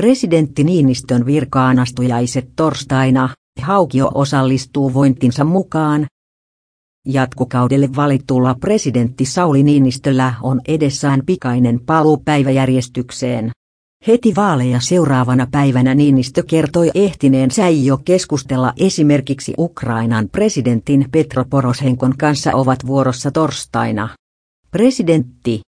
Presidentti Niinistön virkaanastujaiset torstaina, Haukio osallistuu vointinsa mukaan. Jatkokaudelle valitulla presidentti Sauli Niinistöllä on edessään pikainen paluu päiväjärjestykseen. Heti vaaleja seuraavana päivänä Niinistö kertoi ehtineen jo keskustella esimerkiksi Ukrainan presidentin Petro Poroshenkon kanssa ovat vuorossa torstaina. Presidentti,